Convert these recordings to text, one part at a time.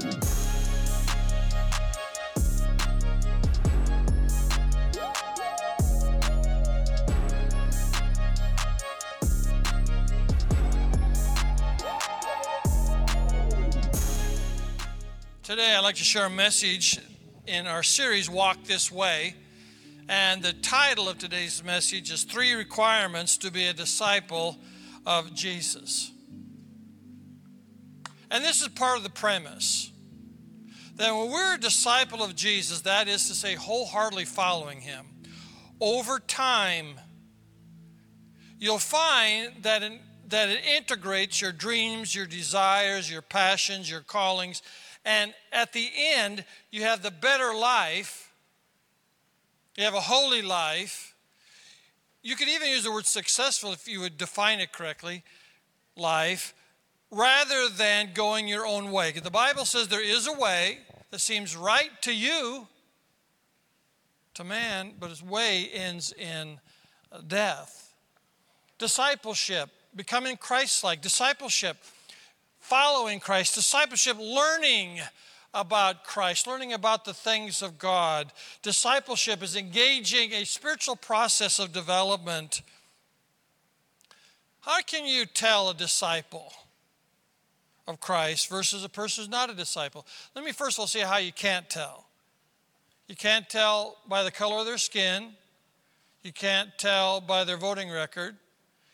Today, I'd like to share a message in our series, Walk This Way. And the title of today's message is Three Requirements to Be a Disciple of Jesus. And this is part of the premise that when we're a disciple of Jesus, that is to say, wholeheartedly following Him, over time, you'll find that, in, that it integrates your dreams, your desires, your passions, your callings and at the end, you have the better life. You have a holy life. You could even use the word successful if you would define it correctly life, rather than going your own way. The Bible says there is a way that seems right to you, to man, but its way ends in death. Discipleship, becoming Christ like, discipleship following Christ, discipleship, learning about Christ, learning about the things of God. Discipleship is engaging a spiritual process of development. How can you tell a disciple of Christ versus a person who's not a disciple? Let me first of all say how you can't tell. You can't tell by the color of their skin. You can't tell by their voting record.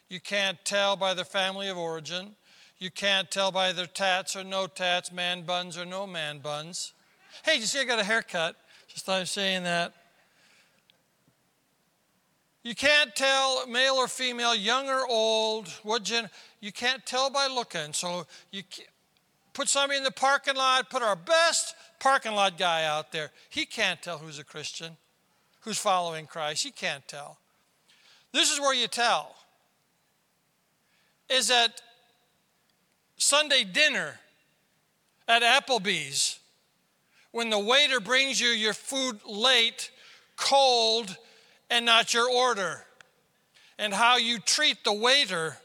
You can't tell by their family of origin. You can't tell by their tats or no tats, man buns or no man buns. Hey, you see I got a haircut? Just thought I was saying that. You can't tell male or female, young or old, what gen. You can't tell by looking. So you put somebody in the parking lot, put our best parking lot guy out there. He can't tell who's a Christian, who's following Christ. He can't tell. This is where you tell. Is that Sunday dinner at Applebee's when the waiter brings you your food late, cold, and not your order. And how you treat the waiter,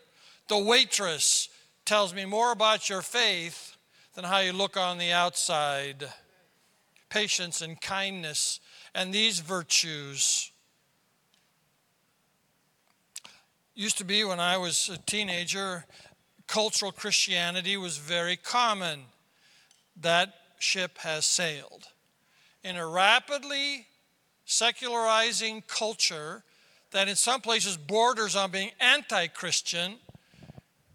the waitress, tells me more about your faith than how you look on the outside. Patience and kindness and these virtues. Used to be when I was a teenager, cultural Christianity was very common. That ship has sailed. In a rapidly secularizing culture that in some places borders on being anti Christian,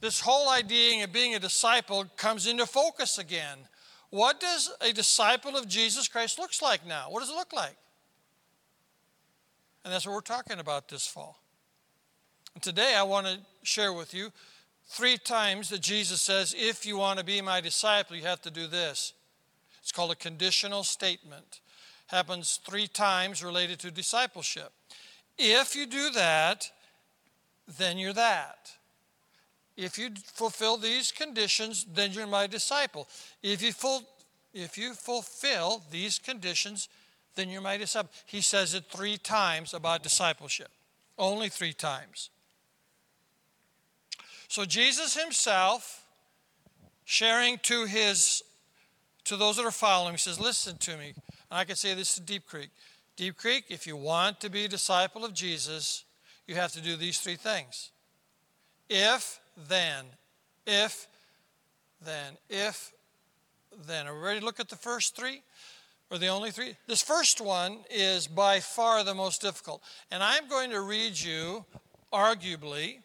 this whole idea of being a disciple comes into focus again. What does a disciple of Jesus Christ looks like now? What does it look like? And that's what we're talking about this fall. And today I want to share with you three times that Jesus says, if you want to be my disciple, you have to do this. It's called a conditional statement. Happens three times related to discipleship. If you do that, then you're that. If you fulfill these conditions, then you're my disciple. If you, full, if you fulfill these conditions, then you're my disciple. He says it three times about discipleship, only three times. So Jesus himself, sharing to his to those that are following, says, Listen to me. And I can say this to Deep Creek. Deep Creek, if you want to be a disciple of Jesus, you have to do these three things. If, then, if, then, if, then. Are we ready to look at the first three? Or the only three? This first one is by far the most difficult. And I'm going to read you, arguably,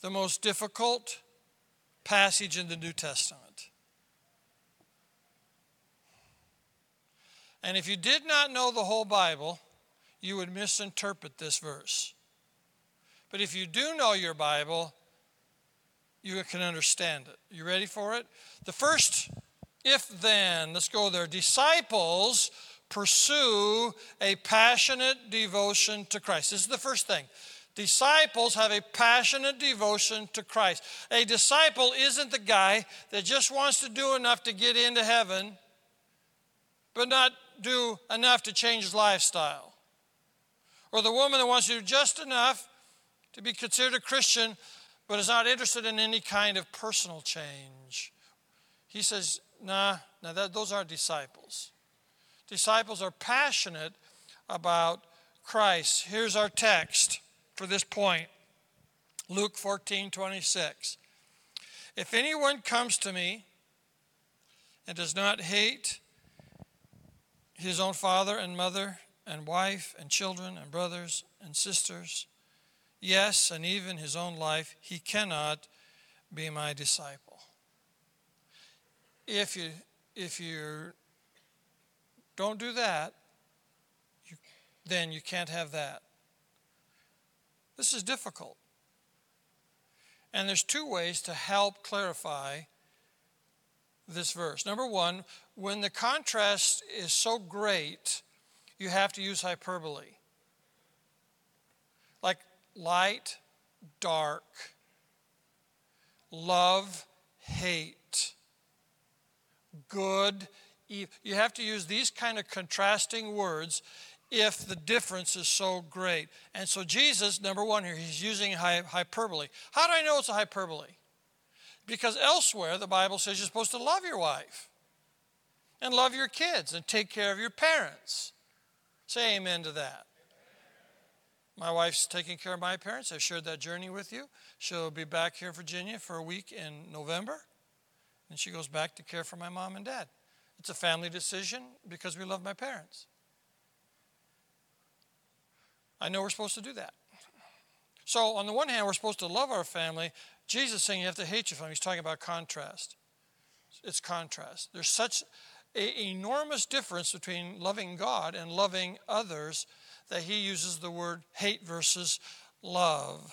the most difficult passage in the New Testament. And if you did not know the whole Bible, you would misinterpret this verse. But if you do know your Bible, you can understand it. You ready for it? The first if then, let's go there. Disciples pursue a passionate devotion to Christ. This is the first thing. Disciples have a passionate devotion to Christ. A disciple isn't the guy that just wants to do enough to get into heaven, but not do enough to change his lifestyle. Or the woman that wants to do just enough to be considered a Christian, but is not interested in any kind of personal change. He says, nah, nah that, those aren't disciples. Disciples are passionate about Christ. Here's our text for this point Luke 14 26. If anyone comes to me and does not hate his own father and mother and wife and children and brothers and sisters, yes, and even his own life, he cannot be my disciple. If you if you don't do that, you, then you can't have that. This is difficult. And there's two ways to help clarify this verse. Number one, when the contrast is so great, you have to use hyperbole. Like light, dark, love, hate, good, evil. You have to use these kind of contrasting words if the difference is so great. And so Jesus, number one here, he's using hyperbole. How do I know it's a hyperbole? Because elsewhere, the Bible says you're supposed to love your wife and love your kids and take care of your parents. Say amen to that. My wife's taking care of my parents. I've shared that journey with you. She'll be back here in Virginia for a week in November. And she goes back to care for my mom and dad. It's a family decision because we love my parents. I know we're supposed to do that. So, on the one hand, we're supposed to love our family. Jesus saying you have to hate your family. He's talking about contrast. It's contrast. There's such an enormous difference between loving God and loving others that he uses the word hate versus love.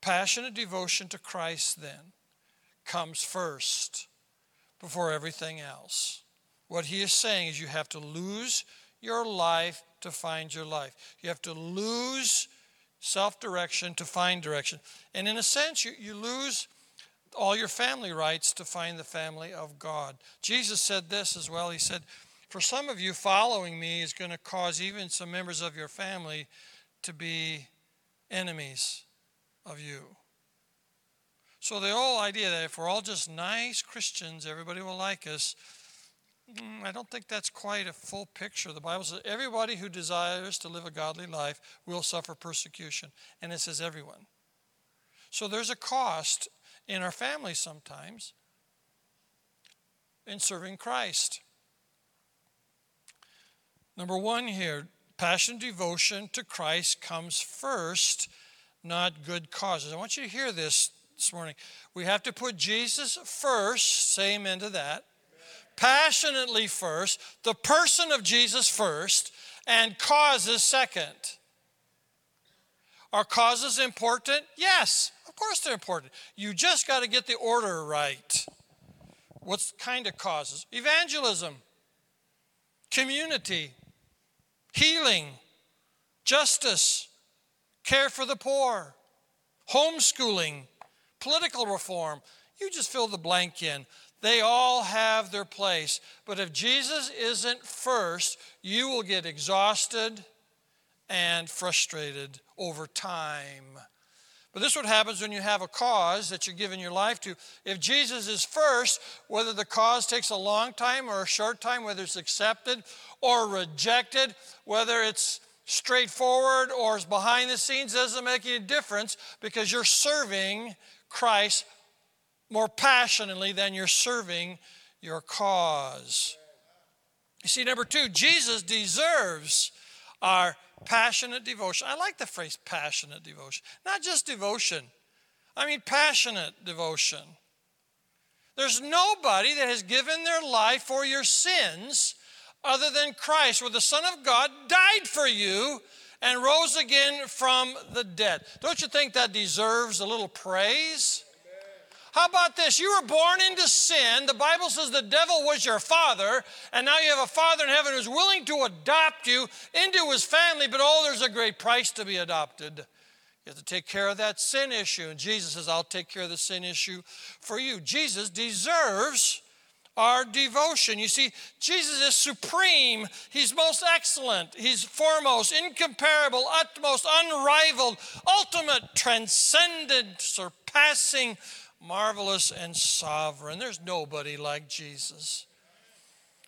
Passionate devotion to Christ, then, comes first before everything else. What he is saying is you have to lose your life to find your life. You have to lose self direction to find direction. And in a sense, you, you lose all your family rights to find the family of God. Jesus said this as well. He said, For some of you, following me is going to cause even some members of your family to be enemies of you. So the whole idea that if we're all just nice Christians, everybody will like us, Mm, I don't think that's quite a full picture. The Bible says everybody who desires to live a godly life will suffer persecution. And it says everyone. So there's a cost in our family sometimes in serving Christ. Number one here passion, devotion to Christ comes first, not good causes. I want you to hear this this morning. We have to put Jesus first, say amen to that passionately first, the person of Jesus first, and causes second. Are causes important? Yes, of course they're important. You just got to get the order right. What kind of causes? Evangelism, community, healing, justice, care for the poor, homeschooling, political reform. You just fill the blank in. They all have their place. But if Jesus isn't first, you will get exhausted and frustrated over time. But this is what happens when you have a cause that you're giving your life to. If Jesus is first, whether the cause takes a long time or a short time, whether it's accepted or rejected, whether it's straightforward or it's behind the scenes, doesn't make any difference because you're serving Christ more passionately than you're serving your cause. You see, number two, Jesus deserves our passionate devotion. I like the phrase passionate devotion, not just devotion, I mean passionate devotion. There's nobody that has given their life for your sins other than Christ, where the Son of God died for you and rose again from the dead. Don't you think that deserves a little praise? How about this? You were born into sin. The Bible says the devil was your father, and now you have a father in heaven who's willing to adopt you into his family, but oh, there's a great price to be adopted. You have to take care of that sin issue. And Jesus says, I'll take care of the sin issue for you. Jesus deserves our devotion. You see, Jesus is supreme. He's most excellent. He's foremost, incomparable, utmost, unrivaled, ultimate, transcendent, surpassing, marvelous, and sovereign. There's nobody like Jesus.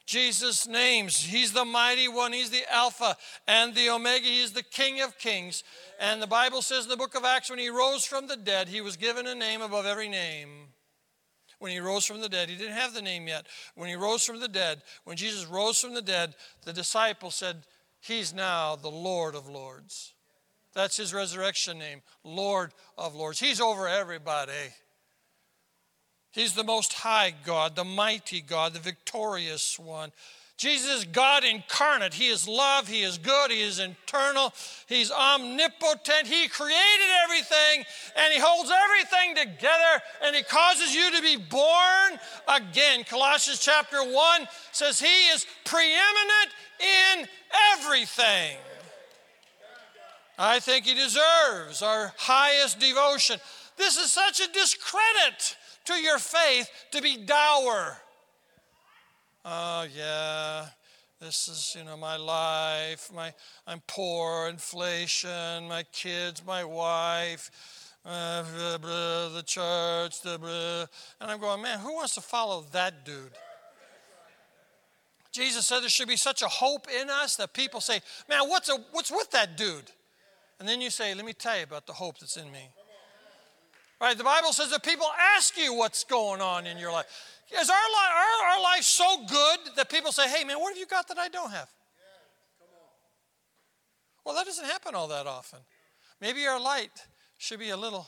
Jesus' names. He's the mighty one. He's the Alpha and the Omega. He's the King of kings. And the Bible says in the book of Acts, when he rose from the dead, he was given a name above every name when he rose from the dead. He didn't have the name yet. When he rose from the dead, when Jesus rose from the dead, the disciples said, He's now the Lord of Lords. That's his resurrection name, Lord of Lords. He's over everybody. He's the most high God, the mighty God, the victorious one. Jesus is God incarnate. He is love. He is good. He is eternal. He's omnipotent. He created everything and He holds everything together and He causes you to be born again. Colossians chapter 1 says He is preeminent in everything. I think He deserves our highest devotion. This is such a discredit to your faith to be dour. Oh yeah this is you know my life my i'm poor inflation my kids my wife uh, blah, blah, the church blah. and i'm going man who wants to follow that dude? Jesus said there should be such a hope in us that people say man what's, a, what's with that dude? And then you say let me tell you about the hope that's in me Right? The Bible says that people ask you what's going on in your life. Is our, li- our, our life so good that people say, hey, man, what have you got that I don't have? Well, that doesn't happen all that often. Maybe our light should be a little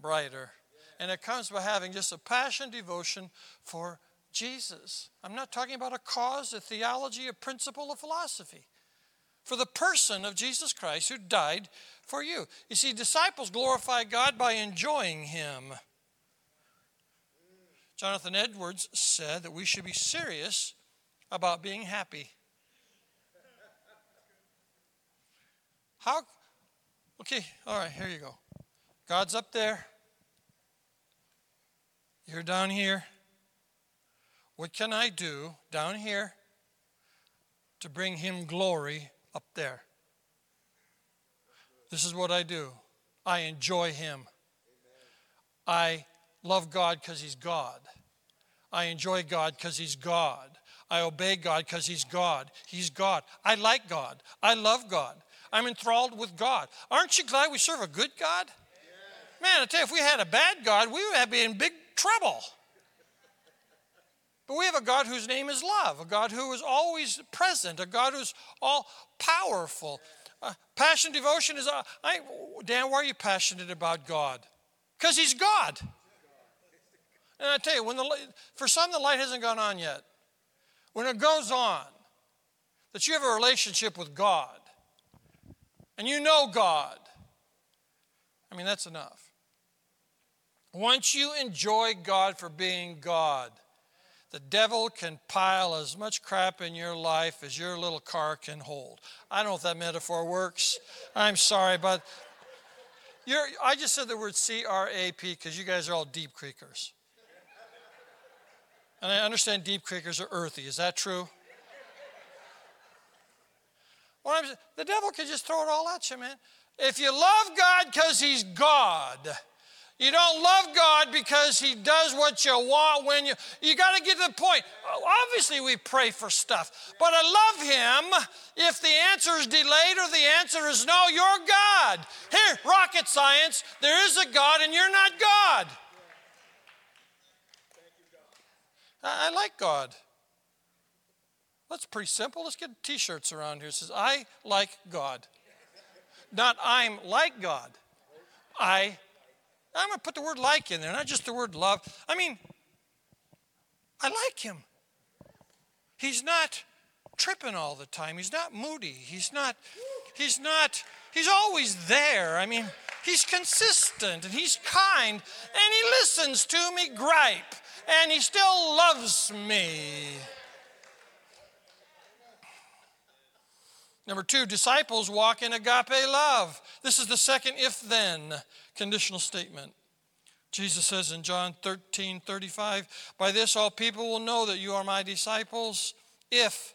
brighter. And it comes by having just a passion, devotion for Jesus. I'm not talking about a cause, a theology, a principle, a philosophy. For the person of Jesus Christ who died for you. You see, disciples glorify God by enjoying Him. Jonathan Edwards said that we should be serious about being happy. How? Okay, all right, here you go. God's up there. You're down here. What can I do down here to bring Him glory up there? This is what I do I enjoy Him. I love God because He's God. I enjoy God because He's God. I obey God because He's God. He's God. I like God. I love God. I'm enthralled with God. Aren't you glad we serve a good God? Man, I tell you, if we had a bad God, we would be in big trouble. But we have a God whose name is love, a God who is always present, a God who's all powerful, uh, passion, devotion is, uh, I, Dan, why are you passionate about God? Because He's God. And I tell you, when the, for some, the light hasn't gone on yet. When it goes on, that you have a relationship with God and you know God, I mean, that's enough. Once you enjoy God for being God, the devil can pile as much crap in your life as your little car can hold. I don't know if that metaphor works. I'm sorry, but you're, I just said the word C R A P because you guys are all deep creekers. And I understand deep creekers are earthy. Is that true? The devil can just throw it all at you, man. If you love God because He's God, you don't love God because He does what you want when you. You got to get to the point. Obviously, we pray for stuff, but I love Him if the answer is delayed or the answer is no, you're God. Here, rocket science, there is a God and you're not God. I, like God. That's pretty simple. Let's get t shirts around here. It says, I like God. Not I'm like God. I I'm going to put the word like in there, not just the word love. I mean, I like him. He's not tripping all the time. He's not moody. He's not, he's not, he's always there. I mean, he's consistent and he's kind and he listens to me gripe and he still loves me. Number two, disciples walk in agape love. This is the second if then conditional statement. Jesus says in John 13 35, By this all people will know that you are my disciples if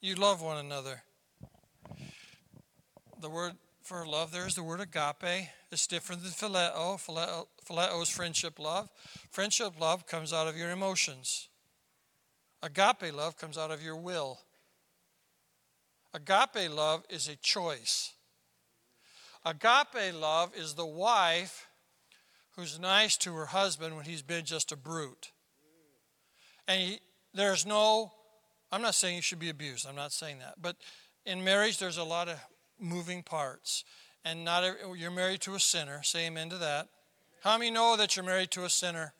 you love one another. The word for love there is the word agape. It's different than phileo. phileo. Phileo is friendship love. Friendship love comes out of your emotions. Agape love comes out of your will. Agape love is a choice. Agape love is the wife who's nice to her husband when he's been just a brute. And he, there's no, I'm not saying you should be abused, I'm not saying that. But in marriage, there's a lot of moving parts. And not every, you're married to a sinner. Say amen to that. How many know that you're married to a sinner?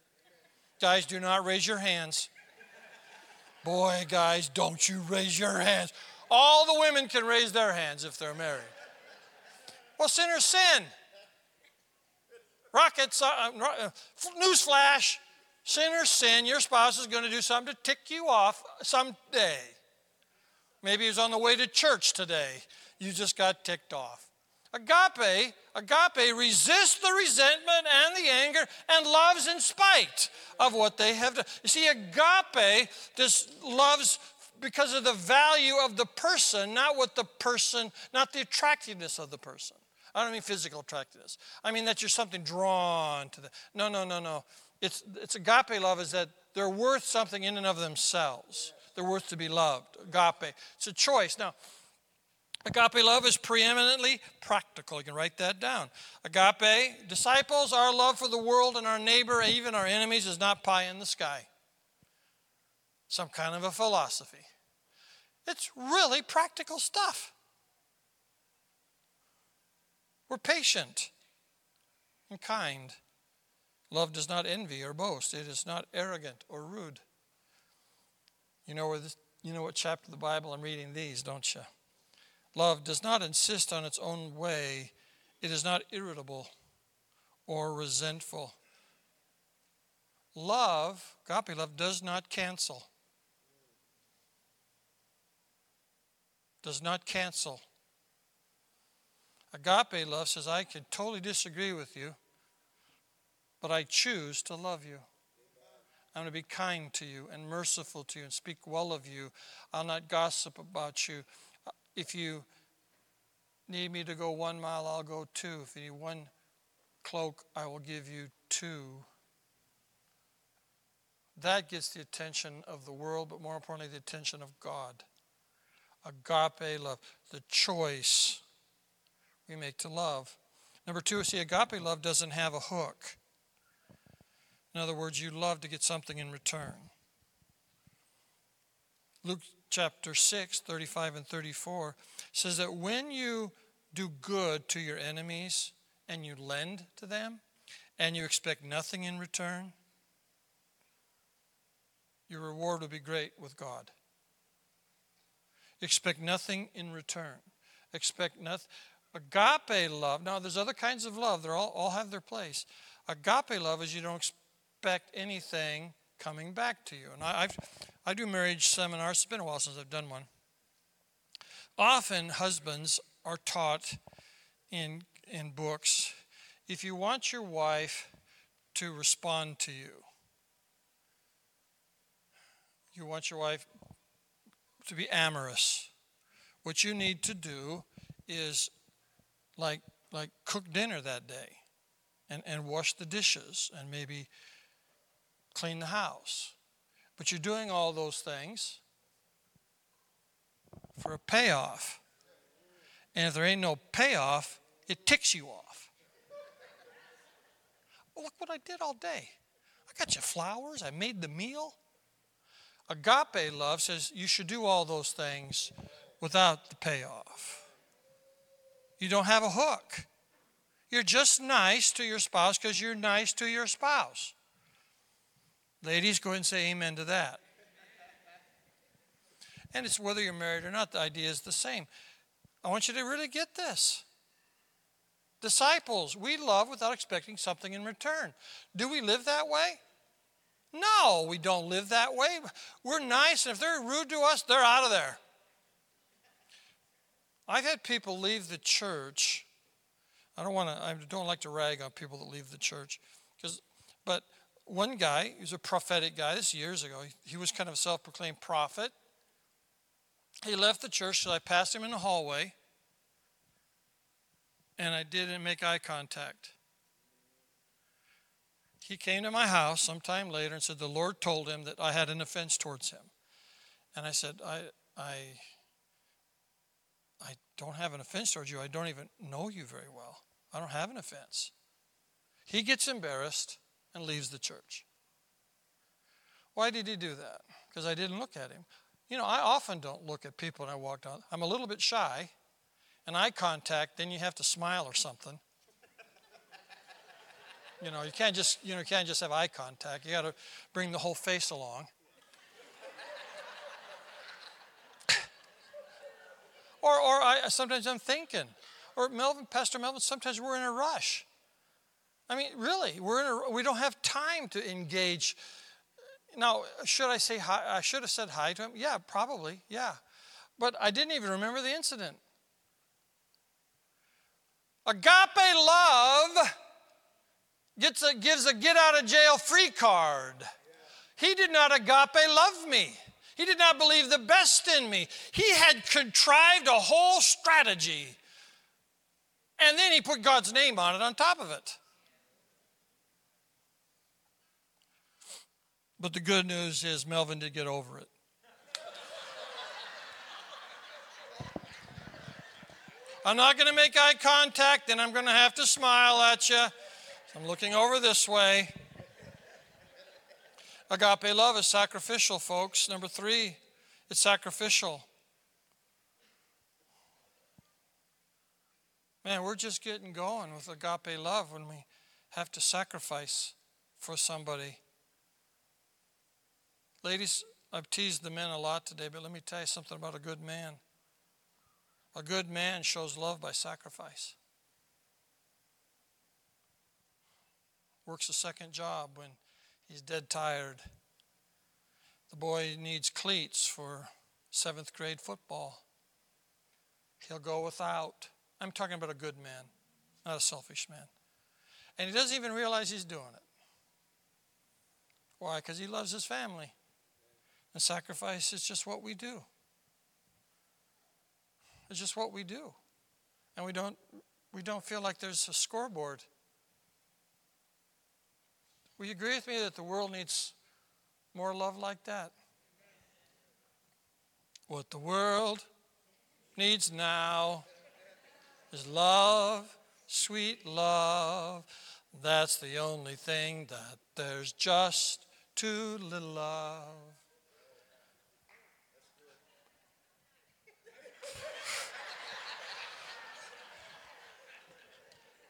Guys, do not raise your hands. Boy, guys, don't you raise your hands. All the women can raise their hands if they're married. Well, sinners sin. Rockets, uh, uh, newsflash, sinners sin. Your spouse is going to do something to tick you off someday. Maybe he's on the way to church today. You just got ticked off. Agape, agape resists the resentment and the anger and loves in spite of what they have done. You see, agape just loves because of the value of the person, not what the person, not the attractiveness of the person. I don't mean physical attractiveness. I mean that you're something drawn to the. No, no, no, no. It's, it's agape love is that they're worth something in and of themselves. They're worth to be loved. Agape. It's a choice. Now, agape love is preeminently practical. You can write that down. Agape, disciples, our love for the world and our neighbor, even our enemies, is not pie in the sky. Some kind of a philosophy. It's really practical stuff. We're patient and kind. Love does not envy or boast. It is not arrogant or rude. You know where this, you know what chapter of the Bible I'm reading these, don't you? Love does not insist on its own way. It is not irritable or resentful. Love, agape love, does not cancel. Does not cancel. Agape love says, I can totally disagree with you, but I choose to love you. I'm going to be kind to you and merciful to you and speak well of you. I'll not gossip about you. If you need me to go one mile, I'll go two. If you need one cloak, I will give you two. That gets the attention of the world, but more importantly, the attention of God. Agape love, the choice we make to love. Number two, see, agape love doesn't have a hook. In other words, you love to get something in return. Luke chapter 6, 35 and 34 says that when you do good to your enemies and you lend to them and you expect nothing in return, your reward will be great with God. Expect nothing in return. Expect nothing. Agape love, now there's other kinds of love, they all, all have their place. Agape love is you don't expect anything coming back to you. And I, I've, I do marriage seminars, it's been a while since I've done one. Often, husbands are taught in, in books if you want your wife to respond to you, you want your wife to be amorous. What you need to do is like like cook dinner that day and, and wash the dishes and maybe clean the house. But you're doing all those things for a payoff. And if there ain't no payoff, it ticks you off. Look what I did all day. I got you flowers, I made the meal. Agape love says you should do all those things without the payoff. You don't have a hook. You're just nice to your spouse because you're nice to your spouse. Ladies, go ahead and say amen to that. And it's whether you're married or not, the idea is the same. I want you to really get this. Disciples, we love without expecting something in return. Do we live that way? No, we don't live that way. We're nice, and if they're rude to us, they're out of there. I've had people leave the church. I don't want to. I don't like to rag on people that leave the church, because. But one guy, he was a prophetic guy. This years ago. He, was kind of a self-proclaimed prophet. He left the church, so I passed him in the hallway, and I didn't make eye contact. He came to my house sometime later and said the Lord told him that I had an offense towards him. And I said, I, I, I don't have an offense towards you. I don't even know you very well. I don't have an offense. He gets embarrassed and leaves the church. Why did he do that? Because I didn't look at him. You know, I often don't look at people when I walk down. I'm a little bit shy, and eye contact, then you have to smile or something. You know, you can't just you know you can't just have eye contact. You got to bring the whole face along. or or I sometimes I'm thinking, or Melvin, Pastor Melvin. Sometimes we're in a rush. I mean, really, we're in a, we don't have time to engage. Now, should I say hi? I should have said hi to him. Yeah, probably. Yeah, but I didn't even remember the incident. Agape love gets a, gives a get out of jail free card. He did not agape love me. He did not believe the best in me. He had contrived a whole strategy. And then he put God's name on it on top of it. But the good news is Melvin did get over it. I'm not going to make eye contact, and I'm going to have to smile at you. I'm looking over this way. Agape love is sacrificial, folks. Number three, it's sacrificial. Man, we're just getting going with agape love when we have to sacrifice for somebody. Ladies, I've teased the men a lot today, but let me tell you something about a good man. A good man shows love by sacrifice. Works a second job when he's dead tired. The boy needs cleats for seventh grade football. He'll go without. I'm talking about a good man, not a selfish man. And he doesn't even realize he's doing it. Why? Because he loves his family. And sacrifice is just what we do. It's just what we do. And we don't we don't feel like there's a scoreboard. Will you agree with me that the world needs more love like that? What the world needs now is love, sweet love. That's the only thing that there's just too little of.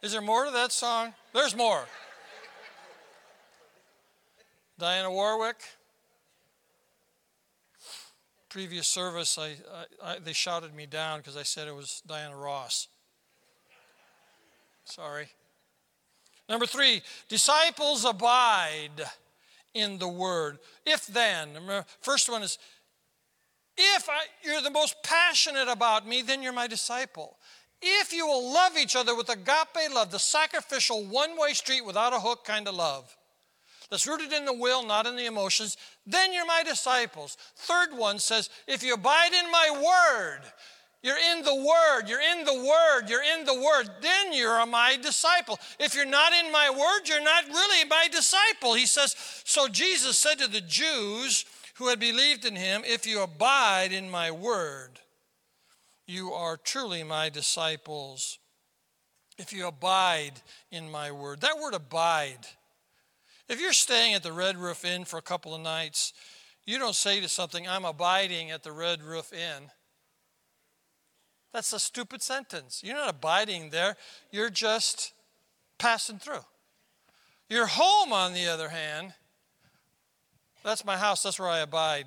Is there more to that song? There's more. Dionne Warwick. Previous service, I, I, I they shouted me down because I said it was Diana Ross. Sorry. Number three, disciples abide in the word. If then, remember, first one is, if I, you're the most passionate about me, then you're my disciple. If you will love each other with agape love, the sacrificial one way street without a hook kind of love, that's rooted in the will, not in the emotions, then you're my disciples. Third one says, if you abide in my word, you're in the Word, you're in the Word, you're in the Word, then you're my disciple. If you're not in my Word, you're not really my disciple. He says, So Jesus said to the Jews who had believed in him, If you abide in my Word, you are truly my disciples if you abide in my word. That word abide. If you're staying at the Red Roof Inn for a couple of nights, you don't say to something, I'm abiding at the Red Roof Inn. That's a stupid sentence. You're not abiding there, you're just passing through. Your home, on the other hand, that's my house, that's where I abide.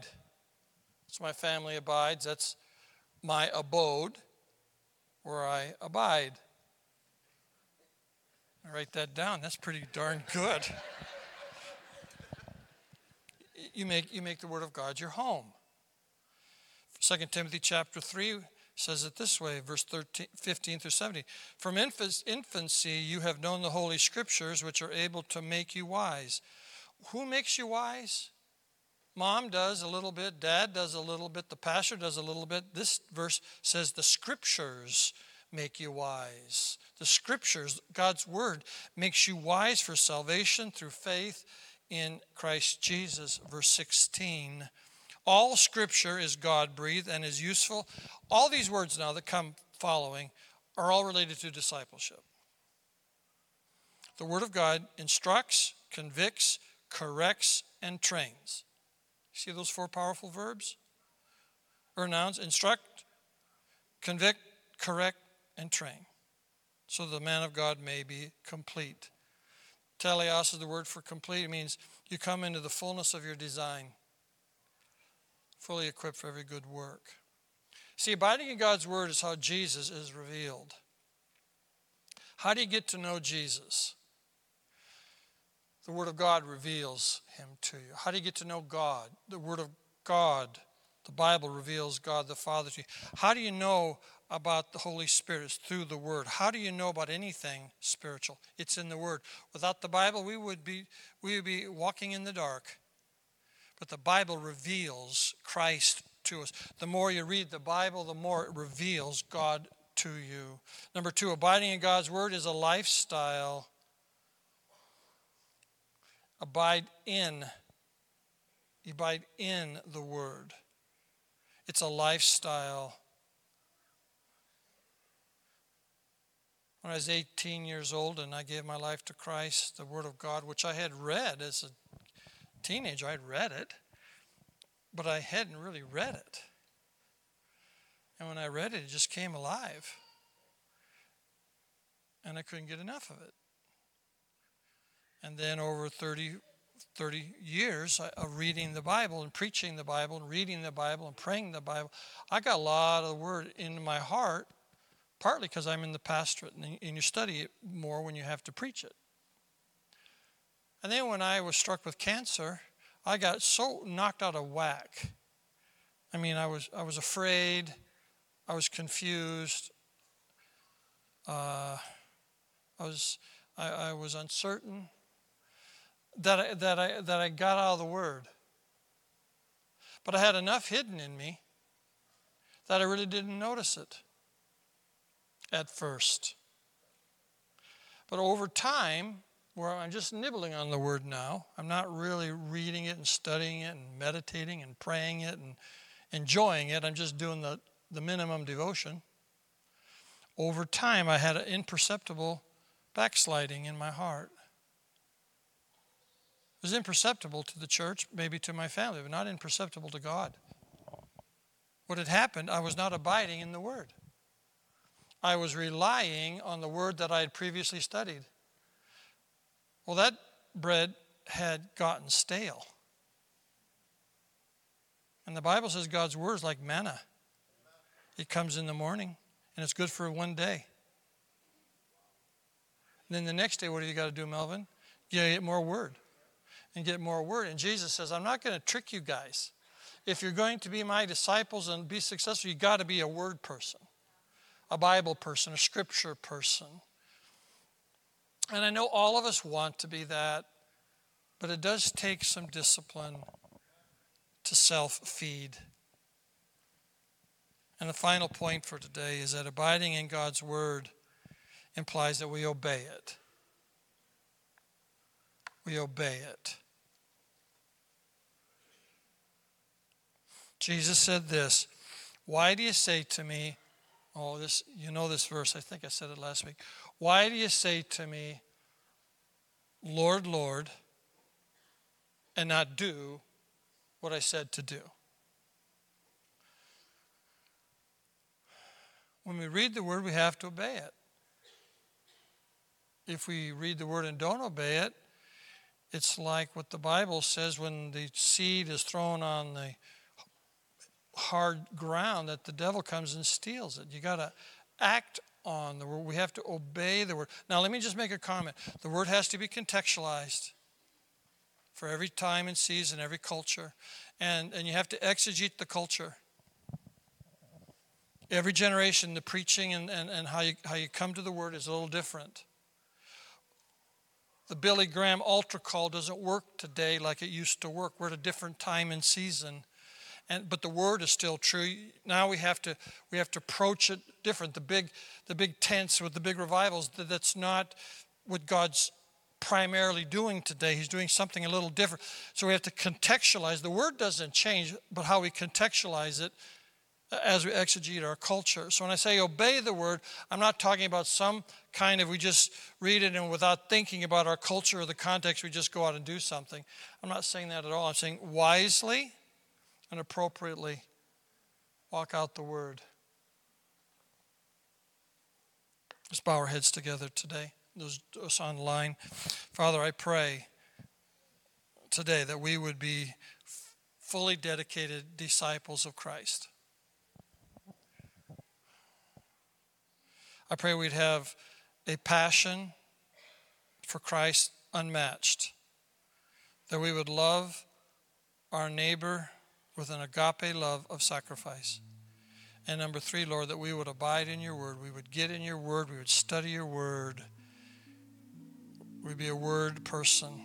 That's my family abides. That's my abode, where I abide. I write that down. That's pretty darn good. you make, you make the Word of God your home. 2 Timothy chapter 3 says it this way, verse 13, 15 through 17. From infancy you have known the Holy Scriptures, which are able to make you wise. Who makes you wise? Mom does a little bit, dad does a little bit, the pastor does a little bit. This verse says the Scriptures make you wise. The Scriptures, God's Word, makes you wise for salvation through faith in Christ Jesus. Verse 16. All scripture is God breathed and is useful. All these words now that come following are all related to discipleship. The Word of God instructs, convicts, corrects, and trains. See those four powerful verbs? Or nouns instruct, convict, correct, and train. So the man of God may be complete. Teleos is the word for complete. It means you come into the fullness of your design fully equipped for every good work. See, abiding in God's Word is how Jesus is revealed. How do you get to know Jesus? The Word of God reveals Him to you. How do you get to know God? The Word of God, the Bible reveals God the Father to you. How do you know about the Holy Spirit? is through the Word. How do you know about anything spiritual? It's in the Word. Without the Bible, we would be, we would be walking in the dark. But the Bible reveals Christ to us. The more you read the Bible, the more it reveals God to you. Number two, abiding in God's Word is a lifestyle. Abide in. Abide in the Word. It's a lifestyle. When I was 18 years old and I gave my life to Christ, the Word of God, which I had read as a teenager, I'd read it, but I hadn't really read it. And when I read it, it just came alive. And I couldn't get enough of it. And then over 30, 30 years of reading the Bible and preaching the Bible and reading the Bible and praying the Bible, I got a lot of the word into my heart, partly because I'm in the pastorate and you study it more when you have to preach it. And then when I was struck with cancer, I got so knocked out of whack. I mean, I was, I was afraid, I was confused, uh, I, was, I, I was uncertain that I, that, I, that I got out of the Word. But I had enough hidden in me that I really didn't notice it at first. But over time, where I'm just nibbling on the word now. I'm not really reading it and studying it and meditating and praying it and enjoying it. I'm just doing the, the minimum devotion. Over time, I had an imperceptible backsliding in my heart. It was imperceptible to the church, maybe to my family, but not imperceptible to God. What had happened, I was not abiding in the Word. I was relying on the Word that I had previously studied. Well, that bread had gotten stale. And the Bible says God's word is like manna. It comes in the morning and it's good for one day. And then the next day, what do you got to do, Melvin? You get more word and get more word. And Jesus says, I'm not going to trick you guys. If you're going to be my disciples and be successful, you got to be a word person, a Bible person, a scripture person. And I know all of us want to be that, but it does take some discipline to self feed. And the final point for today is that abiding in God's Word implies that we obey it. We obey it. Jesus said this Why do you say to me, Oh, this you know this verse, I think I said it last week. Why do you say to me, Lord, Lord, and not do what I said to do? When we read the word, we have to obey it. If we read the word and don't obey it, it's like what the Bible says when the seed is thrown on the hard ground that the devil comes and steals it. You got to act on the word. We have to obey the word. Now, let me just make a comment. The word has to be contextualized for every time and season, every culture. And, and you have to exegete the culture. Every generation, the preaching and, and, and how, you, how you come to the word is a little different. The Billy Graham altar call doesn't work today like it used to work. We're at a different time and season. And, but the word is still true. Now we have to we have to approach it different. The big the big tents with the big revivals. That's not what God's primarily doing today. He's doing something a little different. So we have to contextualize. The word doesn't change, but how we contextualize it uh, as we exegete our culture. So when I say obey the word, I'm not talking about some kind of we just read it and without thinking about our culture or the context, we just go out and do something. I'm not saying that at all. I'm saying wisely and appropriately walk out the word. Let's bow our heads together today. Those us online. Father, I pray today that we would be fully dedicated disciples of Christ. I pray we'd have a passion for Christ unmatched, that we would love our neighbor with an agape love of sacrifice. And number three, Lord, that we would abide in your word. We would get in your word. We would study your word. We'd be a word person.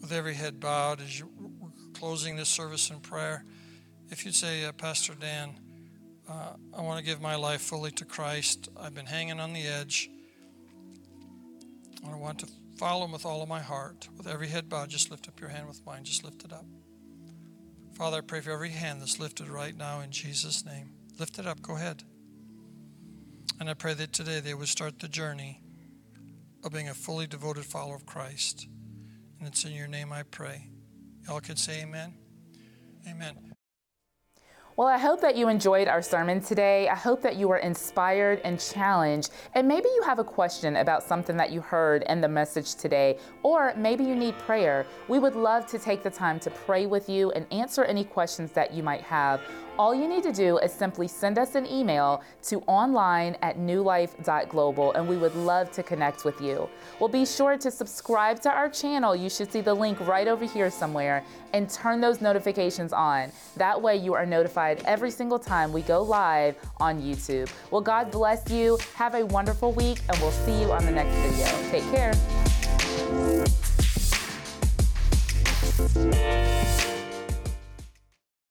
With every head bowed as you're closing this service in prayer, if you'd say, uh, Pastor Dan, uh, I want to give my life fully to Christ. I've been hanging on the edge. I want to follow him with all of my heart. With every head bowed, just lift up your hand with mine. Just lift it up. Father, I pray for every hand that's lifted right now in Jesus' name. Lift it up. Go ahead. And I pray that today they would start the journey of being a fully devoted follower of Christ. And it's in your name I pray. Y'all can say amen. Amen. Well, I hope that you enjoyed our sermon today. I hope that you were inspired and challenged. And maybe you have a question about something that you heard in the message today, or maybe you need prayer. We would love to take the time to pray with you and answer any questions that you might have. All you need to do is simply send us an email to online at newlife.global and we would love to connect with you. Well, be sure to subscribe to our channel. You should see the link right over here somewhere and turn those notifications on. That way, you are notified every single time we go live on YouTube. Well, God bless you. Have a wonderful week, and we'll see you on the next video. Take care.